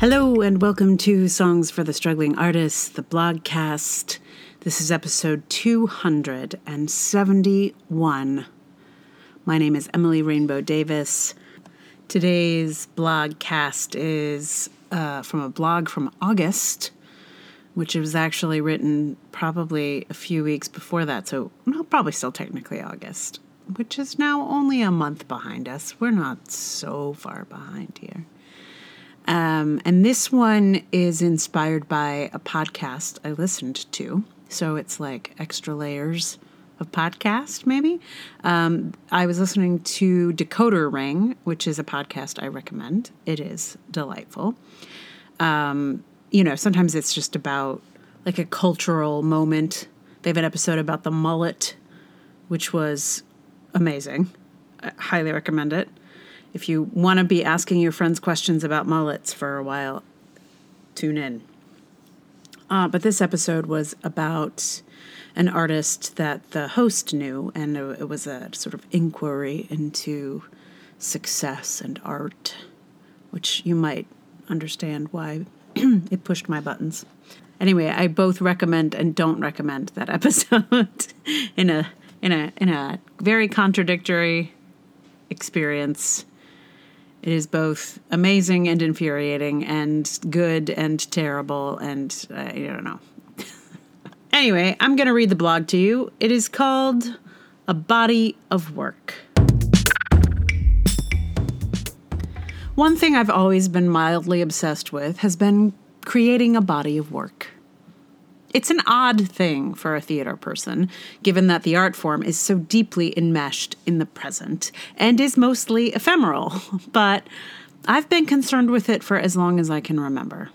Hello, and welcome to Songs for the Struggling Artist, the blogcast. This is episode 271. My name is Emily Rainbow Davis. Today's blogcast is uh, from a blog from August, which was actually written probably a few weeks before that, so well, probably still technically August, which is now only a month behind us. We're not so far behind here. Um, and this one is inspired by a podcast I listened to. So it's like extra layers of podcast, maybe. Um, I was listening to Decoder Ring, which is a podcast I recommend. It is delightful. Um, you know, sometimes it's just about like a cultural moment. They have an episode about the mullet, which was amazing. I highly recommend it if you want to be asking your friends questions about mullets for a while, tune in. Uh, but this episode was about an artist that the host knew, and it was a sort of inquiry into success and art, which you might understand why it pushed my buttons. Anyway, I both recommend and don't recommend that episode in a in a in a very contradictory experience. It is both amazing and infuriating, and good and terrible, and uh, I don't know. anyway, I'm going to read the blog to you. It is called A Body of Work. One thing I've always been mildly obsessed with has been creating a body of work. It's an odd thing for a theater person, given that the art form is so deeply enmeshed in the present and is mostly ephemeral, but I've been concerned with it for as long as I can remember.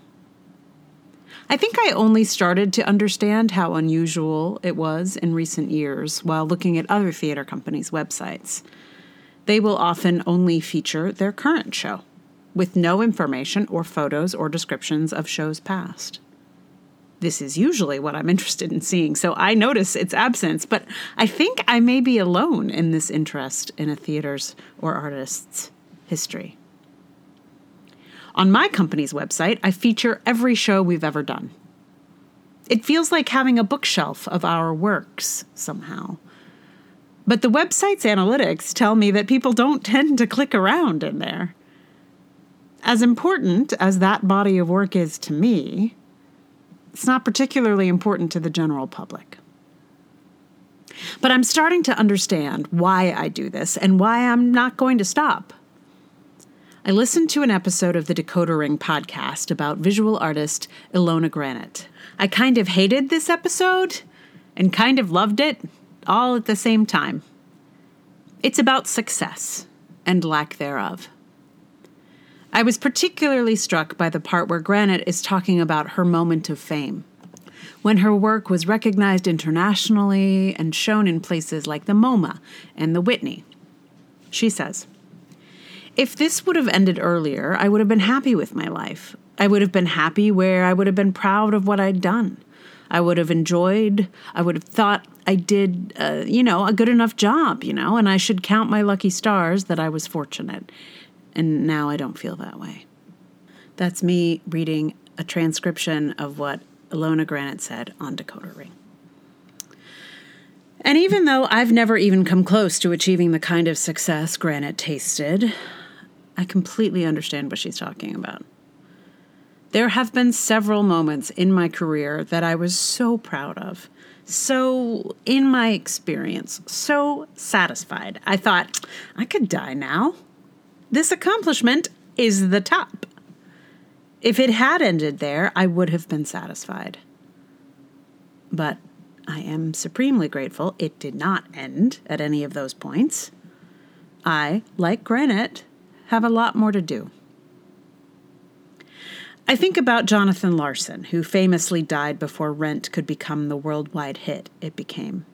I think I only started to understand how unusual it was in recent years while looking at other theater companies' websites. They will often only feature their current show, with no information or photos or descriptions of shows past this is usually what I'm interested in seeing. So I notice its absence, but I think I may be alone in this interest in a theater's or artist's history. On my company's website, I feature every show we've ever done. It feels like having a bookshelf of our works somehow. But the website's analytics tell me that people don't tend to click around in there. As important as that body of work is to me, it's not particularly important to the general public. But I'm starting to understand why I do this and why I'm not going to stop. I listened to an episode of the Decoder Ring podcast about visual artist Ilona Granet. I kind of hated this episode and kind of loved it all at the same time. It's about success and lack thereof. I was particularly struck by the part where Granet is talking about her moment of fame. When her work was recognized internationally and shown in places like the MoMA and the Whitney. She says, If this would have ended earlier, I would have been happy with my life. I would have been happy where I would have been proud of what I'd done. I would have enjoyed, I would have thought I did, uh, you know, a good enough job, you know, and I should count my lucky stars that I was fortunate and now I don't feel that way. That's me reading a transcription of what Ilona Granet said on Decoder Ring. And even though I've never even come close to achieving the kind of success Granet tasted, I completely understand what she's talking about. There have been several moments in my career that I was so proud of, so, in my experience, so satisfied. I thought, I could die now. This accomplishment is the top. If it had ended there, I would have been satisfied. But I am supremely grateful it did not end at any of those points. I, like Granet, have a lot more to do. I think about Jonathan Larson, who famously died before Rent could become the worldwide hit it became.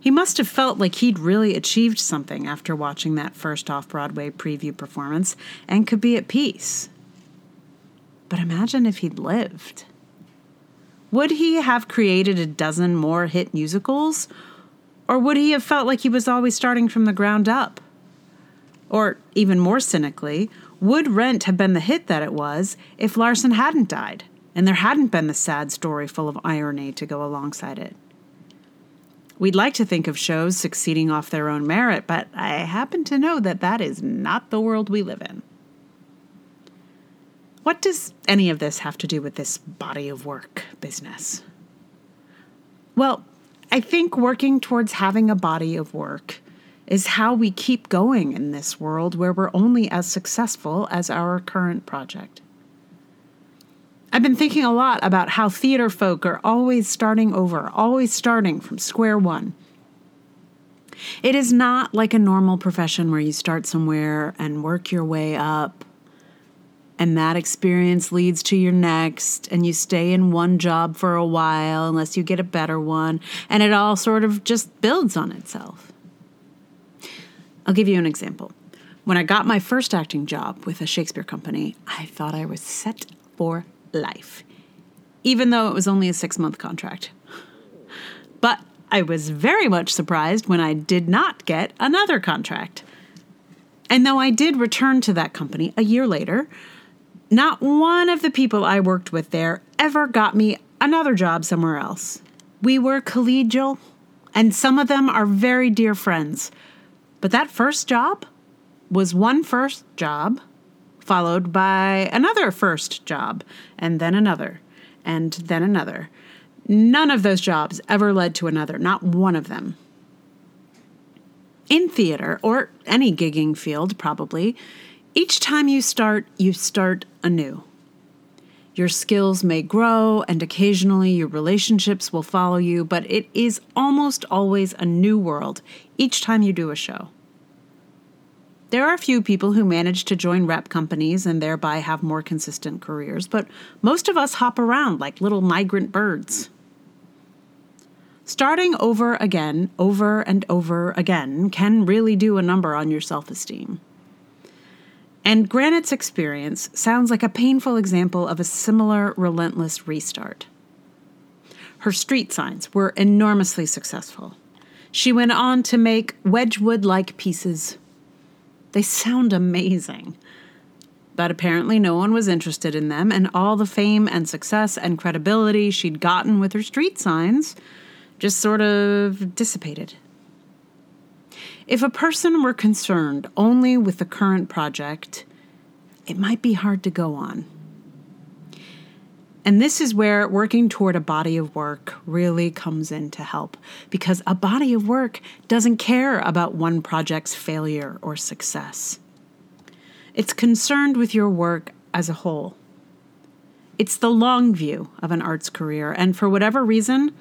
He must have felt like he'd really achieved something after watching that first off Broadway preview performance and could be at peace. But imagine if he'd lived. Would he have created a dozen more hit musicals? Or would he have felt like he was always starting from the ground up? Or even more cynically, would Rent have been the hit that it was if Larson hadn't died and there hadn't been the sad story full of irony to go alongside it? We'd like to think of shows succeeding off their own merit, but I happen to know that that is not the world we live in. What does any of this have to do with this body of work business? Well, I think working towards having a body of work is how we keep going in this world where we're only as successful as our current project. I've been thinking a lot about how theater folk are always starting over, always starting from square one. It is not like a normal profession where you start somewhere and work your way up, and that experience leads to your next, and you stay in one job for a while unless you get a better one, and it all sort of just builds on itself. I'll give you an example. When I got my first acting job with a Shakespeare company, I thought I was set for life, even though it was only a six month contract. But I was very much surprised when I did not get another contract. And though I did return to that company a year later, not one of the people I worked with there ever got me another job somewhere else. We were collegial, and some of them are very dear friends but that first job was one first job, followed by another first job, and then another, and then another. None of those jobs ever led to another, not one of them. In theater, or any gigging field, probably, each time you start, you start anew. Your skills may grow, and occasionally your relationships will follow you, but it is almost always a new world each time you do a show. There are a few people who manage to join rep companies and thereby have more consistent careers, but most of us hop around like little migrant birds. Starting over again, over and over again, can really do a number on your self esteem. And Granet's experience sounds like a painful example of a similar relentless restart. Her street signs were enormously successful. She went on to make Wedgwood like pieces. They sound amazing. But apparently, no one was interested in them, and all the fame and success and credibility she'd gotten with her street signs just sort of dissipated. If a person were concerned only with the current project, it might be hard to go on. And this is where working toward a body of work really comes in to help because a body of work doesn't care about one project's failure or success. It's concerned with your work as a whole. It's the long view of an arts career, and for whatever reason,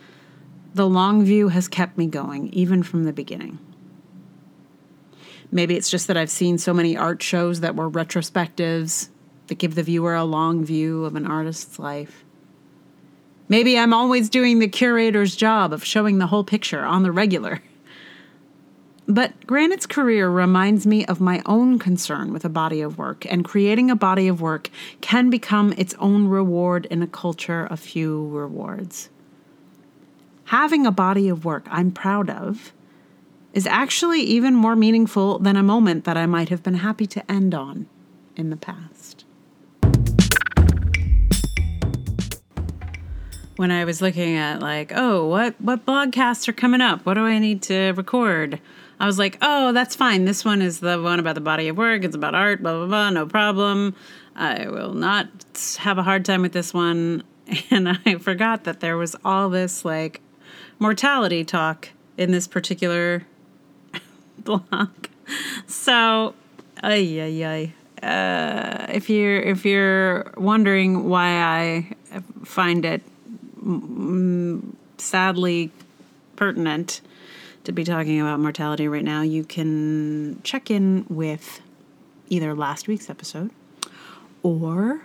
the long view has kept me going, even from the beginning. Maybe it's just that I've seen so many art shows that were retrospectives that give the viewer a long view of an artist's life. Maybe I'm always doing the curator's job of showing the whole picture on the regular. But Granet's career reminds me of my own concern with a body of work, and creating a body of work can become its own reward in a culture of few rewards. Having a body of work I'm proud of is actually even more meaningful than a moment that I might have been happy to end on in the past. When I was looking at like, oh, what what blogcasts are coming up? What do I need to record? I was like, oh, that's fine. This one is the one about the body of work. It's about art, blah blah blah. No problem. I will not have a hard time with this one. And I forgot that there was all this like mortality talk in this particular blog. So, ay, ay, ay. Uh, if you're if you're wondering why I find it mm, sadly pertinent to be talking about mortality right now, you can check in with either last week's episode or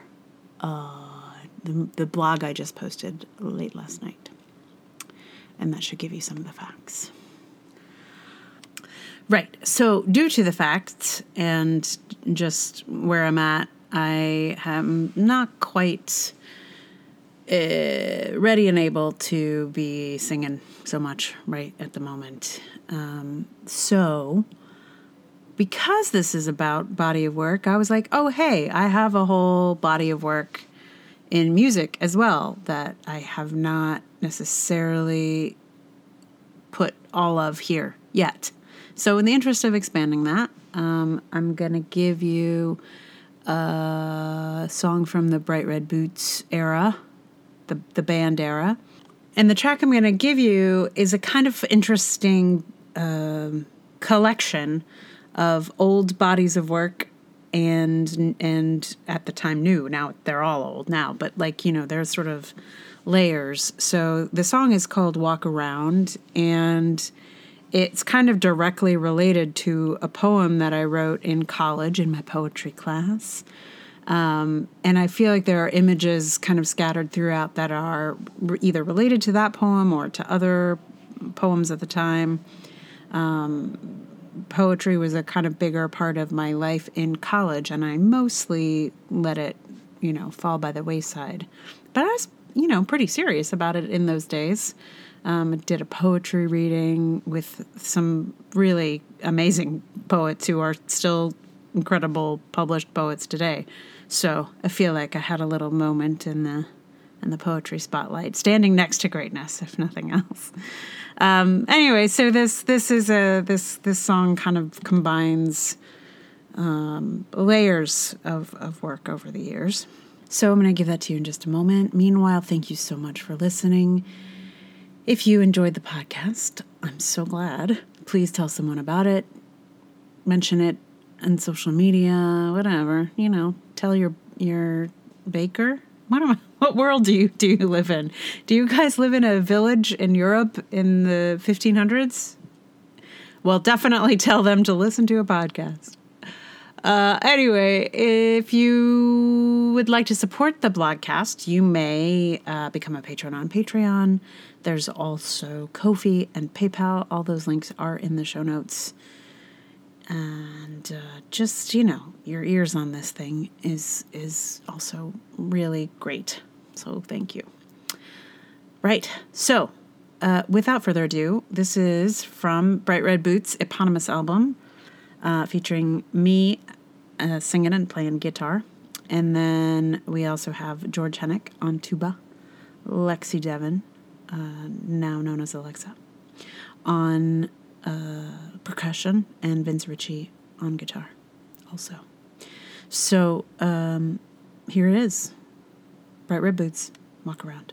uh, the, the blog I just posted late last night. And that should give you some of the facts. Right. So, due to the facts and just where I'm at, I am not quite uh, ready and able to be singing so much right at the moment. Um, so, because this is about body of work, I was like, oh, hey, I have a whole body of work in music as well that I have not necessarily put all of here yet. So, in the interest of expanding that, um, I'm going to give you a song from the Bright Red Boots era, the, the band era. And the track I'm going to give you is a kind of interesting uh, collection of old bodies of work and and at the time new. Now they're all old now but like you know there's sort of layers. So the song is called walk around and it's kind of directly related to a poem that i wrote in college in my poetry class um, and i feel like there are images kind of scattered throughout that are either related to that poem or to other poems at the time um, poetry was a kind of bigger part of my life in college, and I mostly let it, you know, fall by the wayside. But I was, you know, pretty serious about it in those days. Um, did a poetry reading with some really amazing poets who are still incredible published poets today. So I feel like I had a little moment in the in the poetry spotlight, standing next to greatness, if nothing else. Um, anyway, so this this is a this this song kind of combines um, layers of, of work over the years. So I'm going to give that to you in just a moment. Meanwhile, thank you so much for listening. If you enjoyed the podcast, I'm so glad. Please tell someone about it. Mention it on social media, whatever. You know, tell your your baker what, am, what world do you do you live in? Do you guys live in a village in Europe in the 1500s? Well, definitely tell them to listen to a podcast. Uh, anyway, if you would like to support the blogcast, you may uh, become a patron on Patreon. There's also Ko-fi and PayPal. All those links are in the show notes just you know your ears on this thing is is also really great. So thank you. Right. So uh, without further ado this is from bright red boots eponymous album uh, featuring me uh, singing and playing guitar. And then we also have george hennick on tuba lexi devon uh, now known as alexa on uh, percussion and Vince Ritchie on guitar also. So um, here it is Bright Red Boots, Walk Around.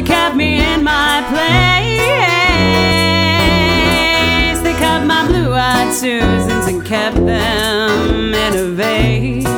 the ones kept me in my place. They cut my blue eyed Susans and kept them in a vase.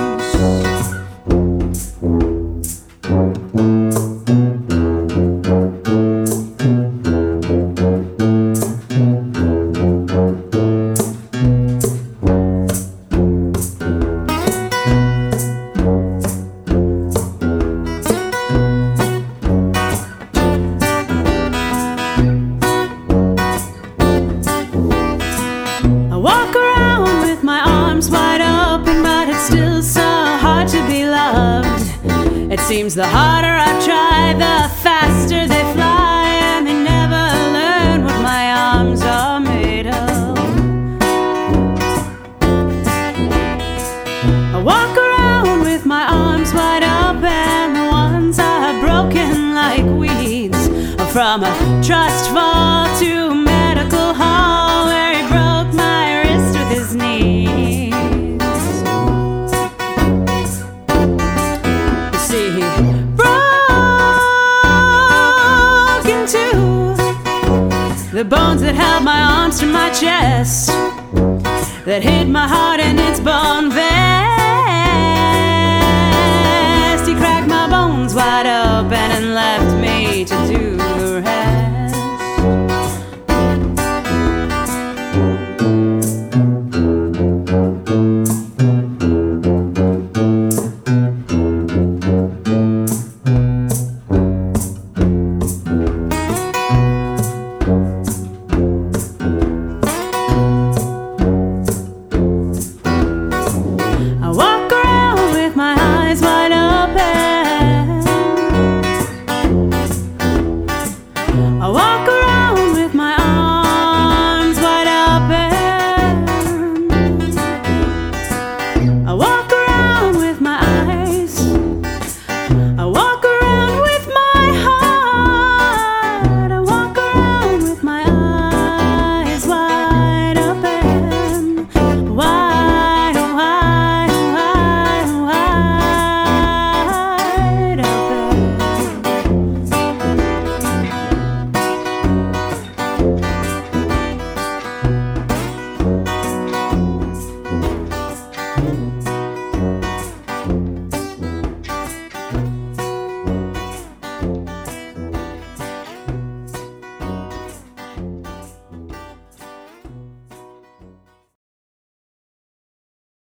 From a trust fall to a medical hall where he broke my wrist with his knees. You see, he broke in two the bones that held my arms to my chest, that hid my heart in its bone veil.